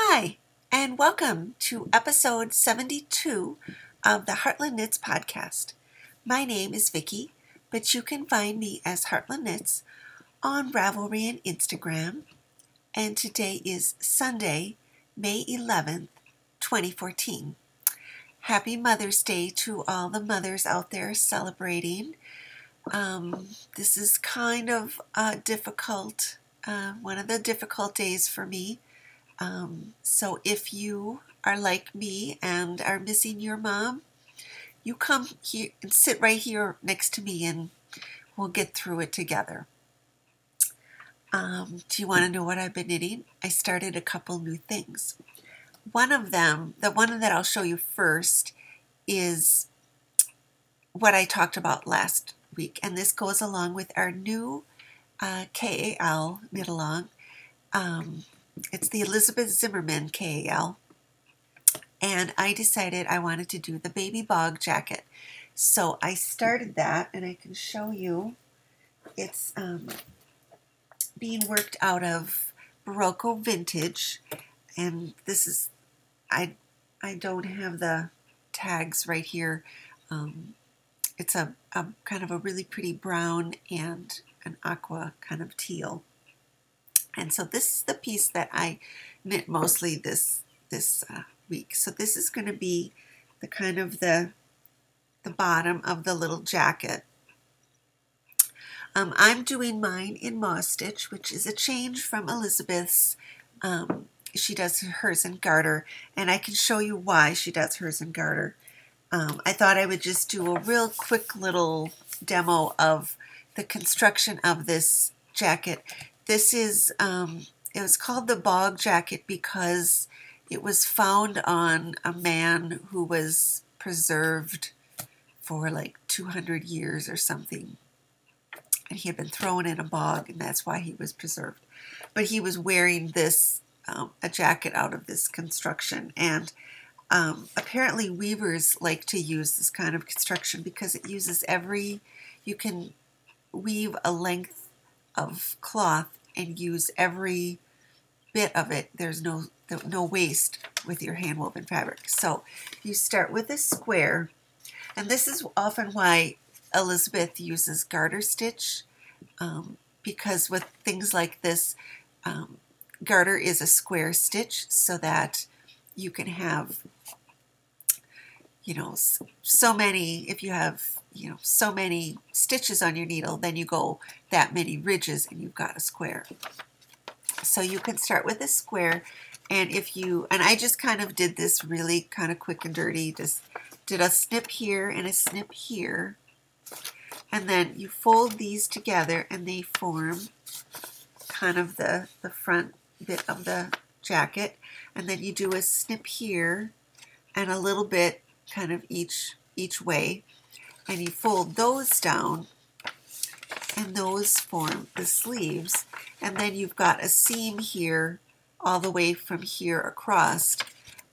Hi, and welcome to episode 72 of the Heartland Knits podcast. My name is Vicki, but you can find me as Heartland Knits on Ravelry and Instagram. And today is Sunday, May 11th, 2014. Happy Mother's Day to all the mothers out there celebrating. Um, this is kind of a difficult, uh, one of the difficult days for me. Um, so if you are like me and are missing your mom, you come here and sit right here next to me and we'll get through it together. Um, do you want to know what I've been knitting? I started a couple new things. One of them, the one that I'll show you first, is what I talked about last week, and this goes along with our new uh, KAL knit along. Um, it's the Elizabeth Zimmermann KAL, and I decided I wanted to do the baby bog jacket. So I started that, and I can show you. It's um, being worked out of Berroco Vintage, and this is I I don't have the tags right here. Um, it's a, a kind of a really pretty brown and an aqua kind of teal. And so this is the piece that I knit mostly this this uh, week. So this is going to be the kind of the the bottom of the little jacket. Um, I'm doing mine in moss stitch, which is a change from Elizabeth's. Um, she does hers in garter, and I can show you why she does hers in garter. Um, I thought I would just do a real quick little demo of the construction of this jacket. This is, um, it was called the bog jacket because it was found on a man who was preserved for like 200 years or something. And he had been thrown in a bog, and that's why he was preserved. But he was wearing this, um, a jacket out of this construction. And um, apparently, weavers like to use this kind of construction because it uses every, you can weave a length of cloth and use every bit of it. There's no no waste with your hand woven fabric. So you start with a square, and this is often why Elizabeth uses garter stitch um, because with things like this, um, garter is a square stitch so that you can have you know so many if you have you know so many stitches on your needle then you go that many ridges and you've got a square. So you can start with a square and if you and I just kind of did this really kind of quick and dirty just did a snip here and a snip here. And then you fold these together and they form kind of the the front bit of the jacket. And then you do a snip here and a little bit kind of each each way and you fold those down and those form the sleeves. And then you've got a seam here all the way from here across.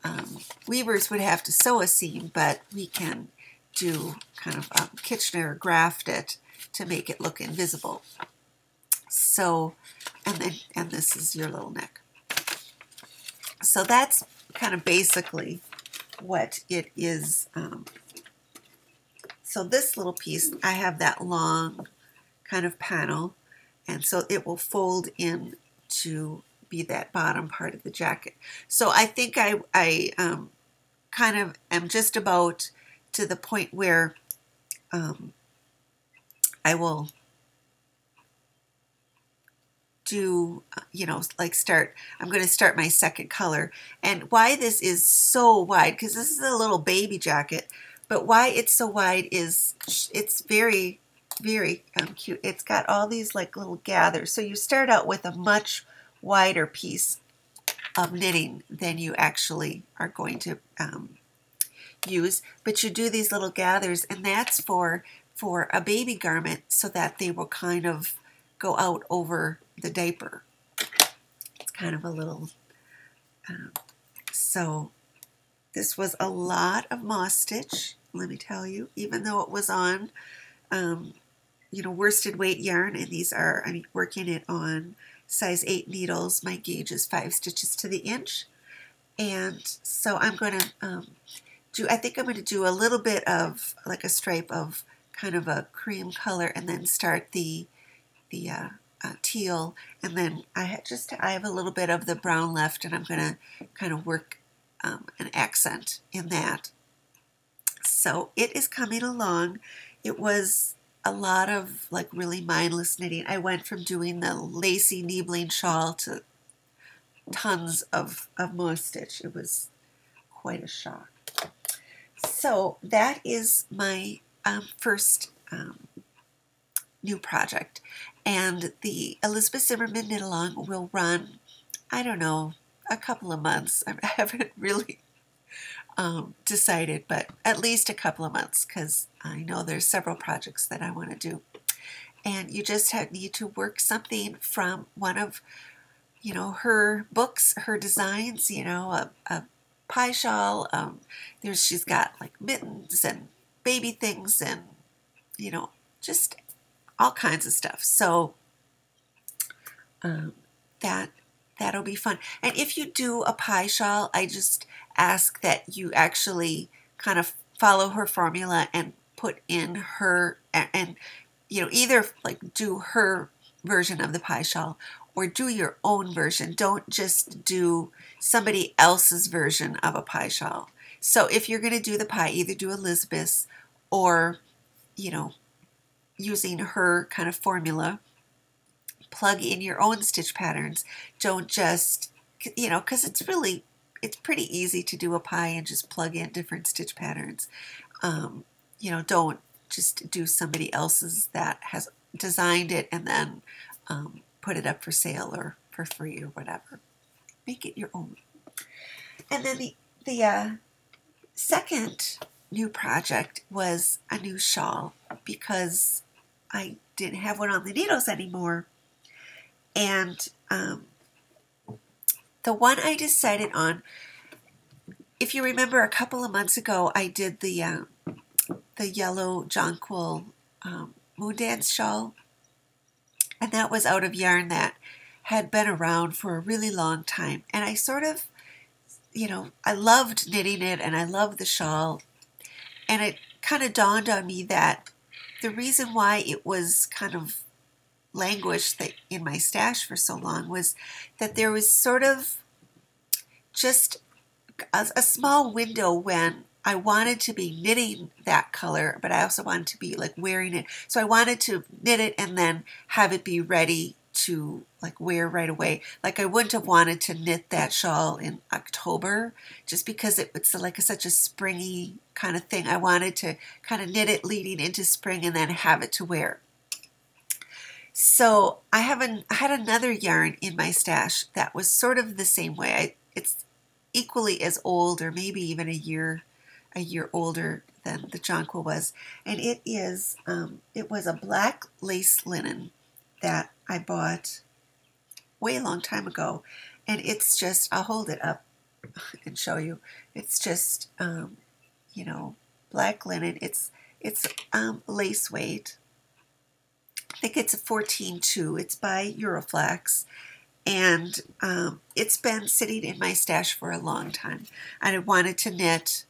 Um, weavers would have to sew a seam but we can do kind of um, Kitchener graft it to make it look invisible. So and then and this is your little neck. So that's kind of basically what it is. Um, so this little piece, I have that long kind of panel, and so it will fold in to be that bottom part of the jacket. So I think I, I um, kind of am just about to the point where um, I will do, you know, like start, I'm going to start my second color. And why this is so wide, because this is a little baby jacket, but why it's so wide is it's very, very um, cute. It's got all these like little gathers. So you start out with a much wider piece of knitting than you actually are going to um, use, but you do these little gathers, and that's for for a baby garment so that they will kind of go out over the diaper. It's kind of a little. Um, so this was a lot of moss stitch, let me tell you, even though it was on, um, you know, worsted weight yarn, and these are, I'm working it on size 8 needles. My gauge is 5 stitches to the inch. And so I'm going to um, do, I think I'm going to do a little bit of like a stripe of kind of a cream color and then start the, the uh, uh, teal. And then I just, I have a little bit of the brown left and I'm going to kind of work um, an accent in that. So it is coming along. It was a lot of like really mindless knitting. I went from doing the lacy Niebling shawl to tons of, of moss stitch. It was quite a shock. So that is my um, first um, new project. And the Elizabeth Zimmermann Knit Along will run, I don't know, a couple of months. I haven't really um, decided, but at least a couple of months because I know there's several projects that I want to do. And you just have, need to work something from one of, you know, her books, her designs, you know, a, a pie shawl. Um, there's she's got like mittens and baby things and, you know, just all kinds of stuff. So um, that that'll be fun. And if you do a pie shawl, I just ask that you actually kind of follow her formula and put in her and you know either like do her version of the pie shawl or do your own version. Don't just do somebody else's version of a pie shawl. So if you're going to do the pie, either do Elizabeth's or you know using her kind of formula plug in your own stitch patterns. Don't just, you know, because it's really, it's pretty easy to do a pie and just plug in different stitch patterns. Um, you know, don't just do somebody else's that has designed it and then um, put it up for sale or for free or whatever. Make it your own. And then the, the uh, second new project was a new shawl because I didn't have one on the needles anymore. And um, the one I decided on, if you remember a couple of months ago, I did the um, the yellow jonquil um, moon dance shawl, and that was out of yarn that had been around for a really long time. And I sort of, you know, I loved knitting it and I loved the shawl, and it kind of dawned on me that the reason why it was kind of languished in my stash for so long was that there was sort of just a, a small window when I wanted to be knitting that color, but I also wanted to be like wearing it. So I wanted to knit it and then have it be ready to like wear right away. Like I wouldn't have wanted to knit that shawl in October just because it, it's like a, such a springy kind of thing. I wanted to kind of knit it leading into spring and then have it to wear. So I have an, I had another yarn in my stash that was sort of the same way. I, it's equally as old, or maybe even a year, a year older than the jonquil was, and it is, um, it was a black lace linen that I bought way a long time ago, and it's just, I'll hold it up and show you. It's just, um, you know, black linen. It's it's um, lace weight I think it's a 14.2. It's by Euroflax. And um, it's been sitting in my stash for a long time. I wanted to knit.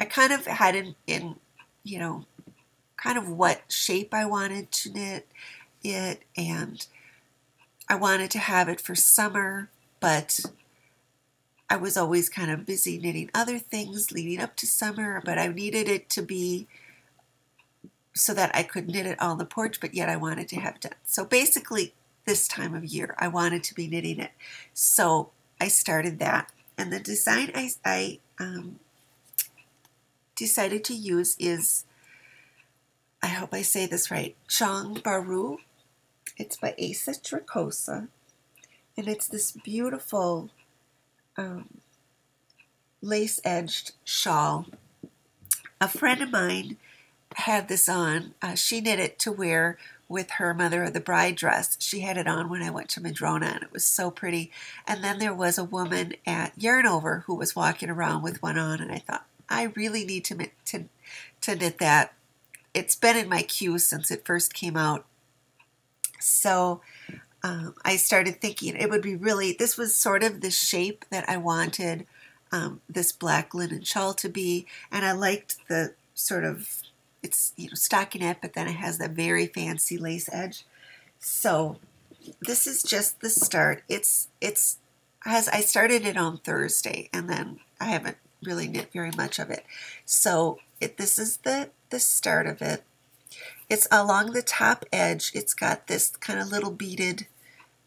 I kind of had in, in you know, kind of what shape I wanted to knit it. And I wanted to have it for summer, but I was always kind of busy knitting other things leading up to summer, but I needed it to be so that I could knit it on the porch, but yet I wanted to have done. So basically, this time of year, I wanted to be knitting it. So I started that. And the design I, I um, decided to use is, I hope I say this right, Chong Baru. It's by Asa Tricosa. And it's this beautiful um, lace edged shawl. A friend of mine had this on. Uh, she knit it to wear with her mother of the bride dress. She had it on when I went to Madrona, and it was so pretty. And then there was a woman at Yarnover who was walking around with one on, and I thought, I really need to to to knit that. It's been in my queue since it first came out. So um, I started thinking it would be really. This was sort of the shape that I wanted um, this black linen shawl to be, and I liked the sort of it's you know stockinette, but then it has that very fancy lace edge. So this is just the start. It's it's as I started it on Thursday, and then I haven't really knit very much of it. So it, this is the the start of it. It's along the top edge. It's got this kind of little beaded.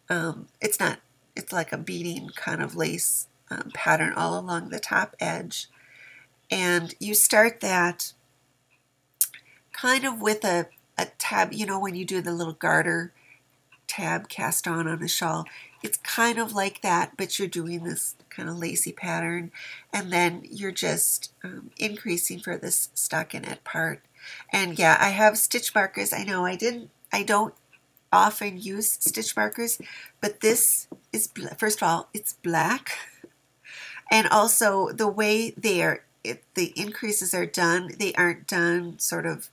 Um, it's not. It's like a beading kind of lace um, pattern all along the top edge, and you start that kind of with a a tab. You know when you do the little garter tab cast on on a shawl. It's kind of like that, but you're doing this kind of lacy pattern, and then you're just um, increasing for this stockinette part. And yeah, I have stitch markers. I know I didn't, I don't often use stitch markers, but this is, first of all, it's black. And also the way they are, it, the increases are done, they aren't done sort of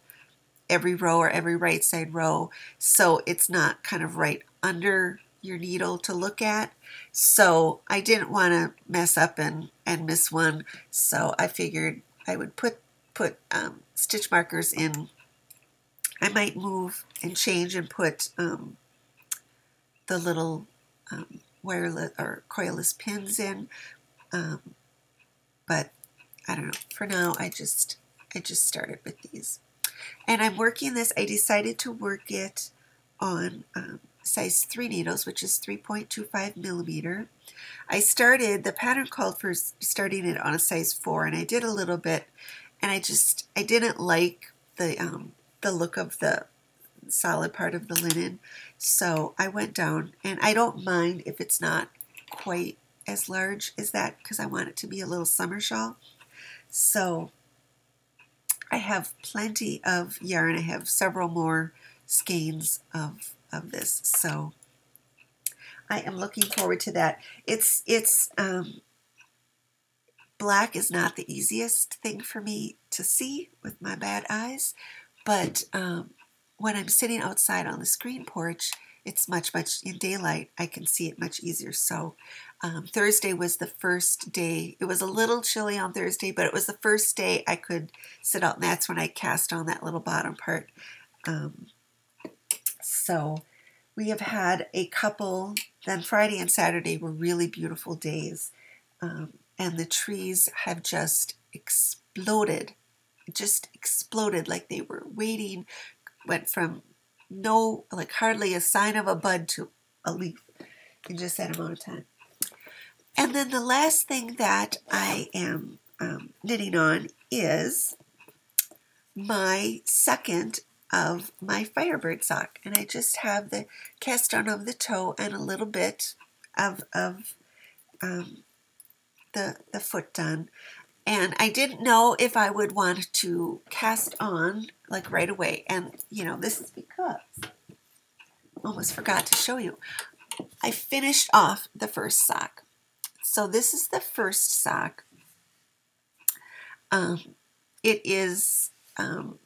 every row or every right side row. So it's not kind of right under your needle to look at. So I didn't want to mess up and, and miss one. So I figured I would put put um, stitch markers in. I might move and change and put um, the little um, wireless or coilless pins in. Um, but I don't know. For now, I just I just started with these. And I'm working this, I decided to work it on um, size 3 needles, which is 3.25 millimeter. I started, the pattern called for starting it on a size 4, and I did a little bit, and I just, I didn't like the, um, the look of the solid part of the linen, so I went down, and I don't mind if it's not quite as large as that, because I want it to be a little summer shawl. So I have plenty of yarn. I have several more skeins of, of this. So I am looking forward to that. It's, it's, um, black is not the easiest thing for me to see with my bad eyes, but um, when I'm sitting outside on the screen porch, it's much, much in daylight, I can see it much easier. So um, Thursday was the first day. It was a little chilly on Thursday, but it was the first day I could sit out, and that's when I cast on that little bottom part. Um, so we have had a couple, then Friday and Saturday were really beautiful days. Um, and the trees have just exploded, just exploded like they were waiting, went from no, like hardly a sign of a bud to a leaf in just that amount of time. And then the last thing that I am um, knitting on is my second of my Firebird sock. And I just have the cast on of the toe and a little bit of, of um, the, the foot done. And I didn't know if I would want to cast on like right away. And, you know, this is because, almost forgot to show you. I finished off the first sock. So this is the first sock. Um, it is um,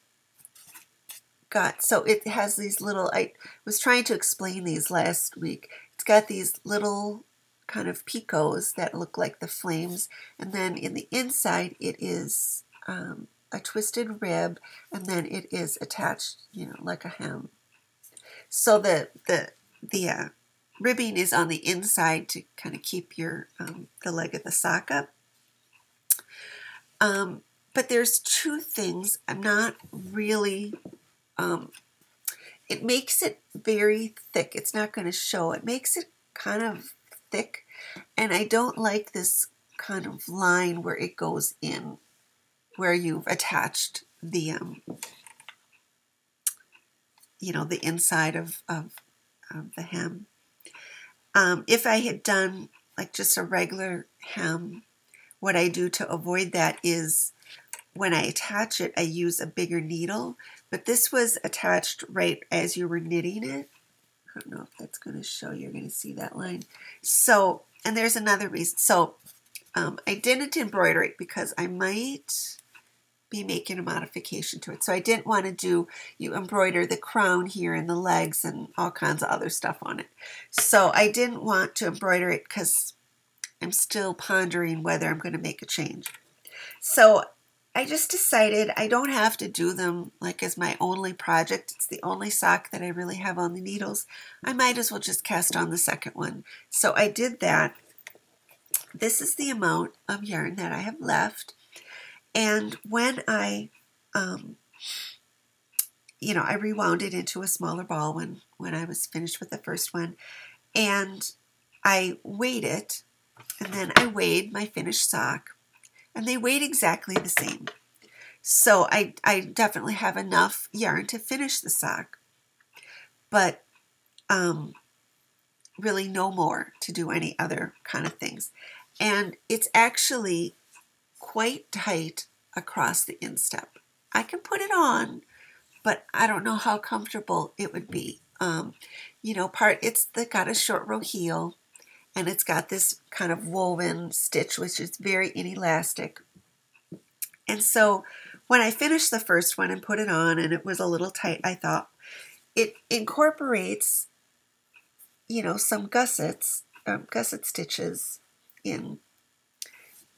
got, so it has these little, I was trying to explain these last week. It's got these little kind of picots that look like the flames. And then in the inside, it is um, a twisted rib, and then it is attached, you know, like a hem. So the the the uh, ribbing is on the inside to kind of keep your um, the leg of the sock up. Um, but there's two things I'm not really. Um, it makes it very thick. It's not going to show. It makes it kind of thick, and I don't like this kind of line where it goes in, where you've attached the um, you know the inside of of, of the hem. Um, if I had done like just a regular hem, what I do to avoid that is when I attach it, I use a bigger needle, but this was attached right as you were knitting it. I don't know if that's going to show. You're going to see that line. So, and there's another reason. So, um, I didn't embroider it because I might be making a modification to it. So I didn't want to do, you embroider the crown here and the legs and all kinds of other stuff on it. So I didn't want to embroider it because I'm still pondering whether I'm going to make a change. So I just decided I don't have to do them like as my only project. It's the only sock that I really have on the needles. I might as well just cast on the second one. So I did that. This is the amount of yarn that I have left. And when I, um, you know, I rewound it into a smaller ball when, when I was finished with the first one. And I weighed it. And then I weighed my finished sock and they weighed exactly the same. So I, I definitely have enough yarn to finish the sock, but um, really no more to do any other kind of things. And it's actually quite tight across the instep. I can put it on, but I don't know how comfortable it would be. Um, you know, part it's the, got a short row heel, and it's got this kind of woven stitch which is very inelastic. And so when I finished the first one and put it on and it was a little tight I thought it incorporates you know some gussets um, gusset stitches in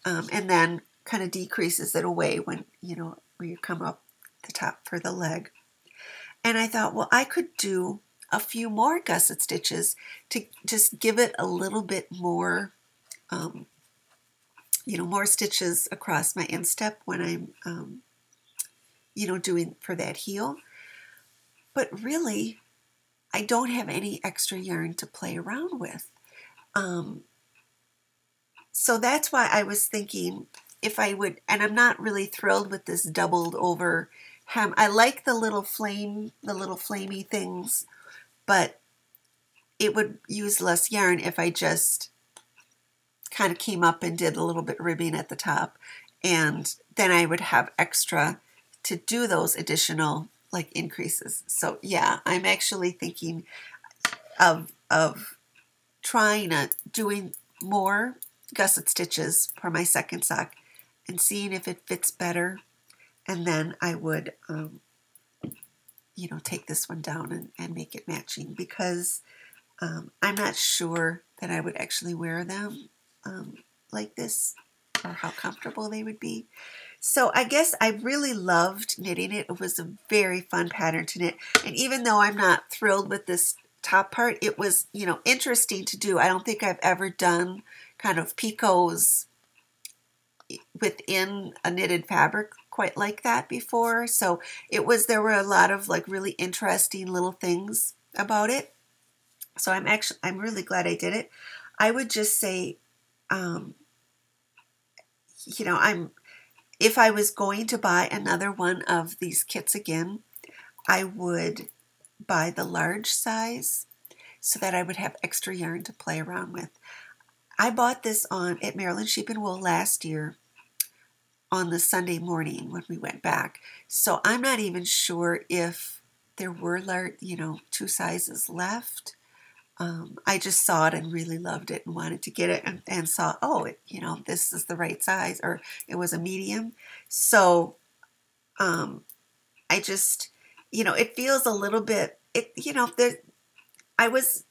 um, and then kind of decreases it away when you know when you come up the top for the leg. And I thought well I could do a few more gusset stitches to just give it a little bit more, um, you know, more stitches across my instep when I'm, um, you know, doing for that heel. But really, I don't have any extra yarn to play around with. Um, so that's why I was thinking if I would, and I'm not really thrilled with this doubled over hem. I like the little flame, the little flamey things but it would use less yarn if I just kind of came up and did a little bit ribbing at the top and then I would have extra to do those additional like increases. So yeah, I'm actually thinking of of trying a doing more gusset stitches for my second sock and seeing if it fits better and then I would um, you know, take this one down and, and make it matching because um, I'm not sure that I would actually wear them um, like this or how comfortable they would be. So I guess I really loved knitting it. It was a very fun pattern to knit. And even though I'm not thrilled with this top part, it was, you know, interesting to do. I don't think I've ever done kind of picots within a knitted fabric quite like that before. So it was, there were a lot of like really interesting little things about it. So I'm actually, I'm really glad I did it. I would just say, um, you know, I'm, if I was going to buy another one of these kits again, I would buy the large size so that I would have extra yarn to play around with. I bought this on at Maryland Sheep and Wool last year on the Sunday morning when we went back. So I'm not even sure if there were, you know, two sizes left. Um, I just saw it and really loved it and wanted to get it and, and saw, oh, it, you know, this is the right size or it was a medium. So um, I just, you know, it feels a little bit, it, you know, there, I was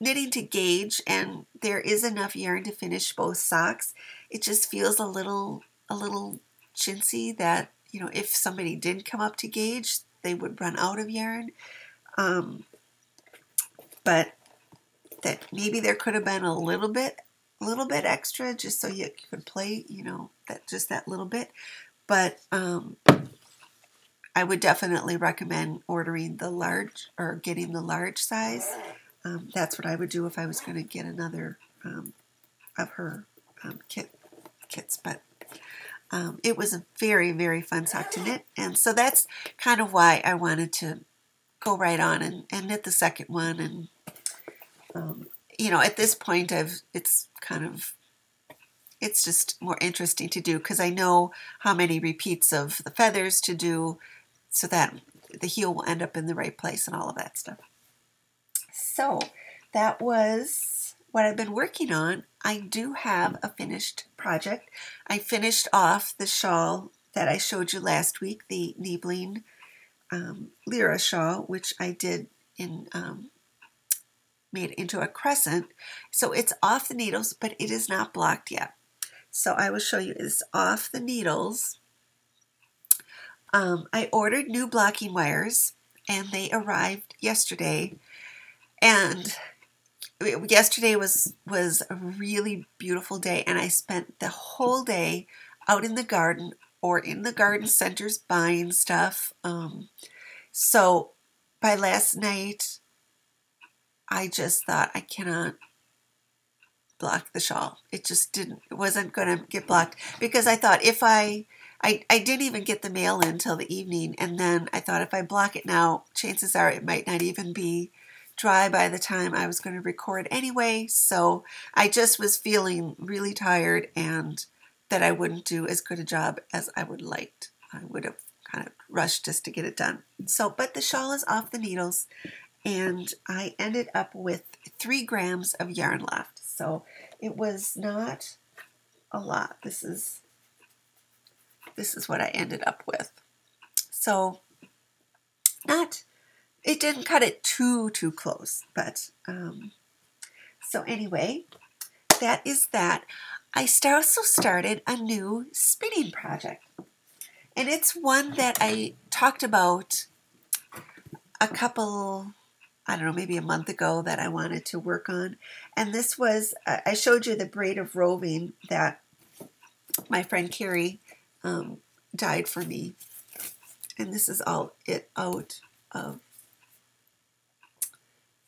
knitting to gauge and there is enough yarn to finish both socks. It just feels a little, a little chintzy that, you know, if somebody did come up to gauge, they would run out of yarn. Um, but that maybe there could have been a little bit, a little bit extra just so you could play, you know, that just that little bit. But um, I would definitely recommend ordering the large or getting the large size. Um, that's what I would do if I was going to get another um, of her um, kit kits. But um, it was a very, very fun sock to knit. And so that's kind of why I wanted to go right on and, and knit the second one. And, um, you know, at this point, I've it's kind of, it's just more interesting to do because I know how many repeats of the feathers to do so that the heel will end up in the right place and all of that stuff. So that was what I've been working on I do have a finished project. I finished off the shawl that I showed you last week, the Niebling um, Lyra shawl, which I did in um, made into a crescent. So it's off the needles, but it is not blocked yet. So I will show you it's off the needles. Um, I ordered new blocking wires and they arrived yesterday. And yesterday was was a really beautiful day and I spent the whole day out in the garden or in the garden centers buying stuff. Um, so by last night, I just thought I cannot block the shawl. It just didn't, it wasn't going to get blocked because I thought if I, I, I didn't even get the mail in until the evening. And then I thought if I block it now, chances are it might not even be dry by the time I was going to record anyway. So I just was feeling really tired and that I wouldn't do as good a job as I would liked. I would have kind of rushed just to get it done. So, but the shawl is off the needles and I ended up with three grams of yarn left. So it was not a lot. This is this is what I ended up with. So not it didn't cut it too too close, but um, so anyway, that is that. I also started a new spinning project, and it's one that I talked about a couple I don't know, maybe a month ago that I wanted to work on. And this was, I showed you the braid of roving that my friend Carrie um, dyed for me. And this is all it out of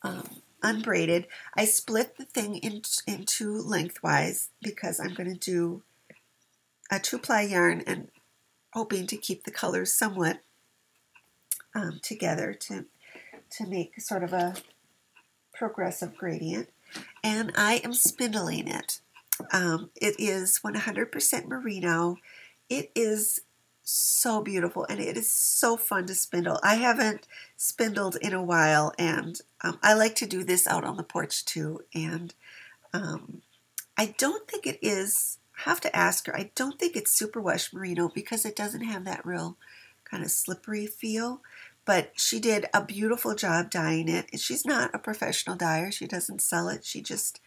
um, unbraided. I split the thing in, into lengthwise because I'm going to do a two ply yarn and hoping to keep the colors somewhat um, together to to make sort of a progressive gradient. And I am spindling it. Um, it is 100% merino. It is so beautiful and it is so fun to spindle. I haven't spindled in a while and um, I like to do this out on the porch too. And um, I don't think it is, I have to ask her, I don't think it's superwash merino because it doesn't have that real kind of slippery feel but she did a beautiful job dyeing it. She's not a professional dyer. She doesn't sell it. She just,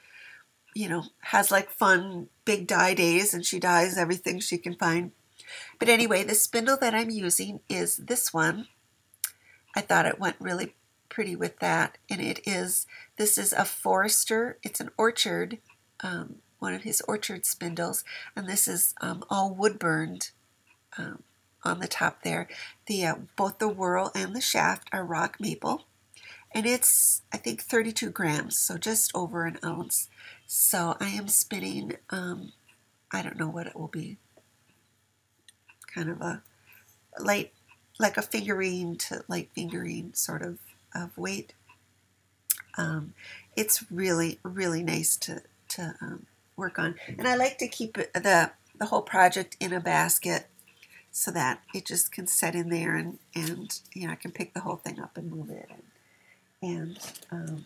you know, has like fun big dye days and she dyes everything she can find. But anyway, the spindle that I'm using is this one. I thought it went really pretty with that. And it is, this is a Forester. It's an orchard, um, one of his orchard spindles. And this is um, all wood burned um, on the top there. The uh, both the whorl and the shaft are rock maple, and it's I think 32 grams, so just over an ounce. So I am spinning. Um, I don't know what it will be. Kind of a light, like a fingering to light fingering sort of of weight. Um, it's really really nice to to um, work on, and I like to keep the the whole project in a basket so that it just can set in there and, and you know, I can pick the whole thing up and move it. And, and um,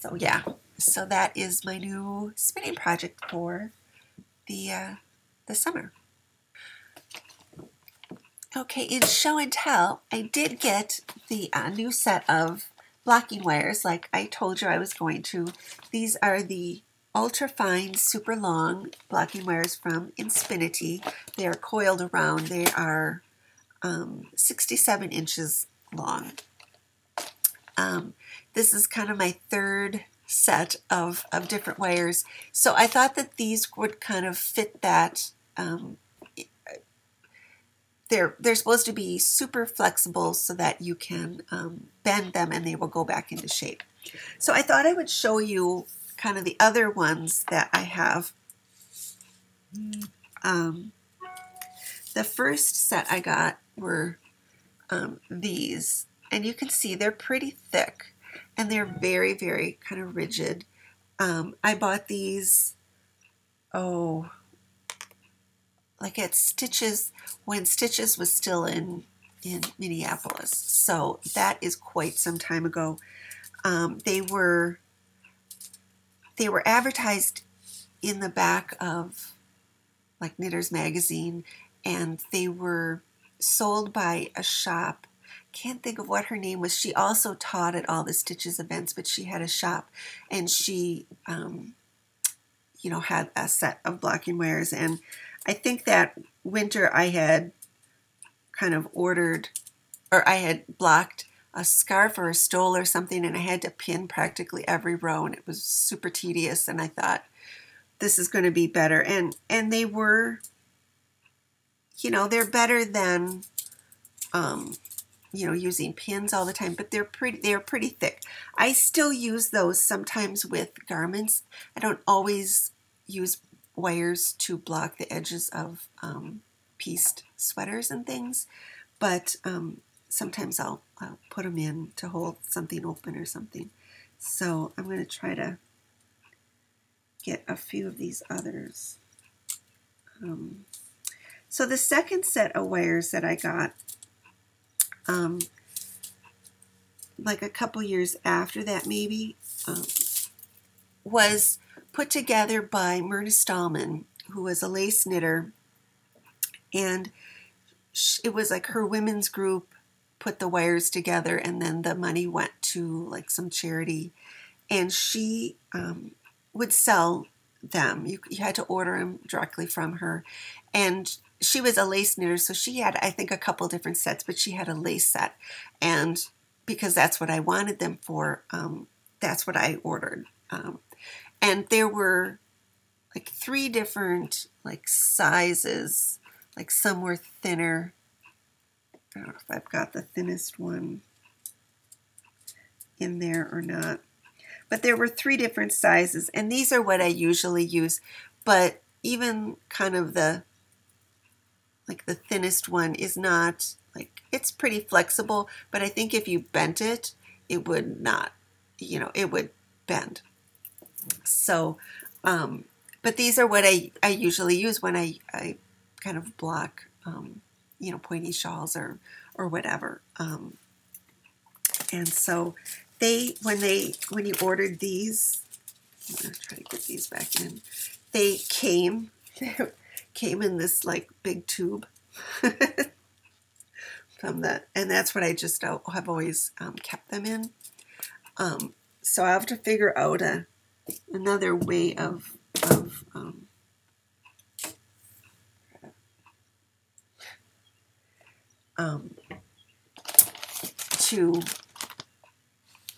so, yeah, so that is my new spinning project for the, uh, the summer. Okay, in show and tell, I did get the uh, new set of blocking wires like I told you I was going to. These are the ultra fine, super long blocking wires from Inspinity. They are coiled around. They are um, 67 inches long. Um, this is kind of my third set of, of different wires. So I thought that these would kind of fit that. Um, they're, they're supposed to be super flexible so that you can um, bend them and they will go back into shape. So I thought I would show you kind of the other ones that I have. Um, the first set I got were um, these, and you can see they're pretty thick and they're very, very kind of rigid. Um, I bought these, oh, like at Stitches when Stitches was still in in Minneapolis. So that is quite some time ago. Um, they were they were advertised in the back of like Knitters Magazine, and they were sold by a shop. can't think of what her name was. She also taught at all the Stitches events, but she had a shop and she, um, you know, had a set of blocking wires. And I think that winter I had kind of ordered or I had blocked a scarf or a stole or something and I had to pin practically every row and it was super tedious and I thought this is going to be better and and they were you know they're better than um you know using pins all the time but they're pretty they're pretty thick. I still use those sometimes with garments. I don't always use wires to block the edges of um, pieced sweaters and things but um, sometimes I'll, I'll put them in to hold something open or something. So i'm going to try to get a few of these others. Um, so the second set of wires that I got, um, like a couple years after that maybe, um, was put together by Myrna Stahman, who was a lace knitter. And it was like her women's group put the wires together and then the money went to like some charity. And she um, would sell them. You, you had to order them directly from her. And she was a lace knitter, so she had, I think, a couple different sets, but she had a lace set. And because that's what I wanted them for, um, that's what I ordered. Um, and there were like three different like sizes, like some were thinner. I don't know if I've got the thinnest one in there or not. But there were three different sizes, and these are what I usually use. But even kind of the like the thinnest one is not like it's pretty flexible, but I think if you bent it, it would not, you know, it would bend. So, um, but these are what I, I usually use when I, I kind of block, um, you know, pointy shawls or, or whatever. Um, and so they, when they, when you ordered these, I'm going to try to get these back in, they came, came in this like big tube from that, and that's what I just uh, have always um, kept them in. Um, so I have to figure out a another way of of um, um, to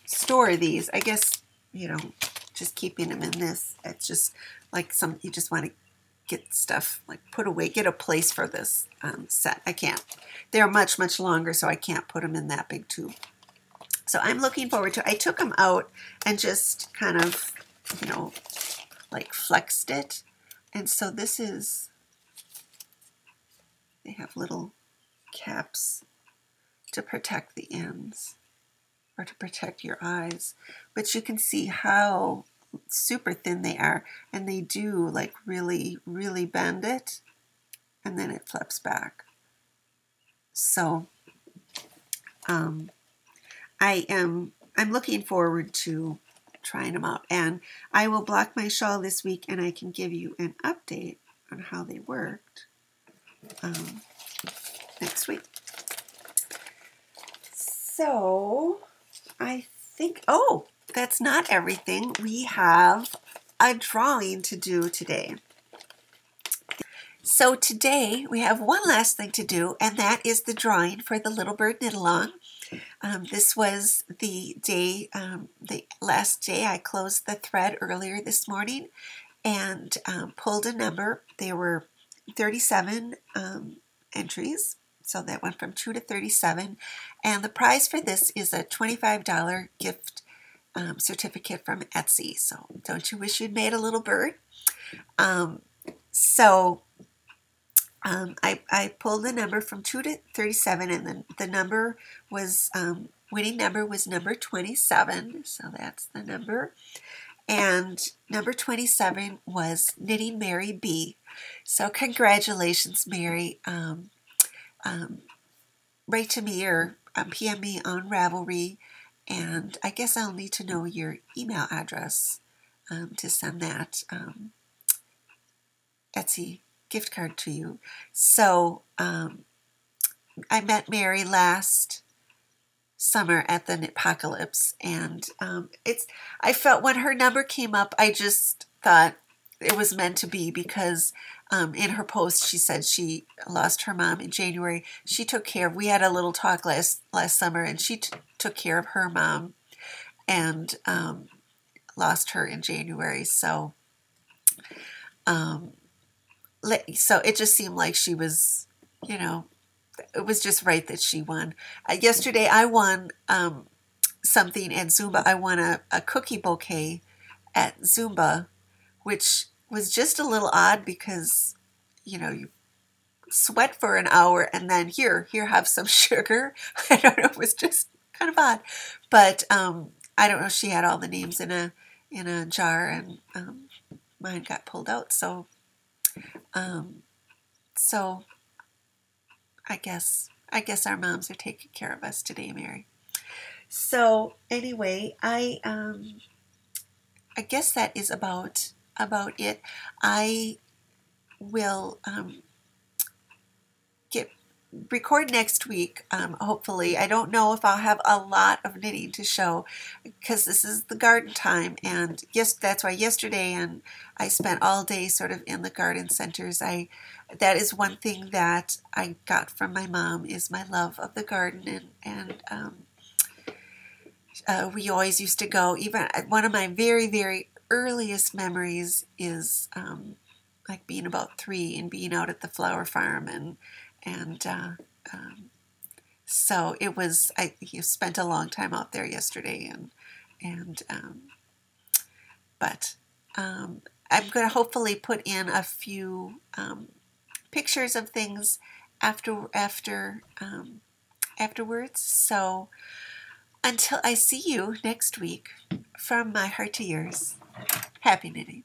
store these. I guess you know, just keeping them in this. It's just like some you just want to get stuff like put away, get a place for this um, set. I can't. They're much, much longer, so I can't put them in that big tube. So I'm looking forward to I took them out and just kind of, you know, like flexed it. And so this is, they have little caps to protect the ends or to protect your eyes. But you can see how super thin they are and they do like really really bend it and then it flips back so um, I am I'm looking forward to trying them out and I will block my shawl this week and I can give you an update on how they worked um, next week so I think oh that's not everything. We have a drawing to do today. So today we have one last thing to do, and that is the drawing for the Little Bird Knit Along. Um, this was the day, um, the last day I closed the thread earlier this morning and um, pulled a number. There were 37 um, entries, so that went from 2 to 37. And the prize for this is a $25 gift um, certificate from Etsy. So don't you wish you'd made a little bird? Um, so um, I, I pulled the number from 2 to 37 and the, the number was, um, winning number was number 27. So that's the number. And number 27 was Knitting Mary B. So congratulations, Mary. Um, um, write to me or PM me on Ravelry and I guess I'll need to know your email address um, to send that um, Etsy gift card to you. So um, I met Mary last summer at the Knitpocalypse, and um, it's. I felt when her number came up, I just thought it was meant to be because um, in her post she said she lost her mom in January. She took care of. We had a little talk last last summer, and she t- took care of her mom, and um, lost her in January. So, um, so it just seemed like she was, you know, it was just right that she won. Uh, yesterday, I won um, something at Zumba. I won a, a cookie bouquet at Zumba, which was just a little odd because, you know, you sweat for an hour and then here, here, have some sugar. I don't know. It was just kind of odd, but um, I don't know. She had all the names in a in a jar, and um, mine got pulled out. So, um, so I guess I guess our moms are taking care of us today, Mary. So anyway, I um, I guess that is about about it. I will um, record next week. Um, hopefully, I don't know if I'll have a lot of knitting to show because this is the garden time, and yes, that's why yesterday and I spent all day sort of in the garden centers. I that is one thing that I got from my mom is my love of the garden and and um, uh, we always used to go. Even uh, one of my very very earliest memories is um, like being about three and being out at the flower farm and and uh, um, so it was. I you spent a long time out there yesterday and and um, but um, I'm going to hopefully put in a few um, pictures of things after after um, afterwards. So until I see you next week, from my heart to yours, happy knitting.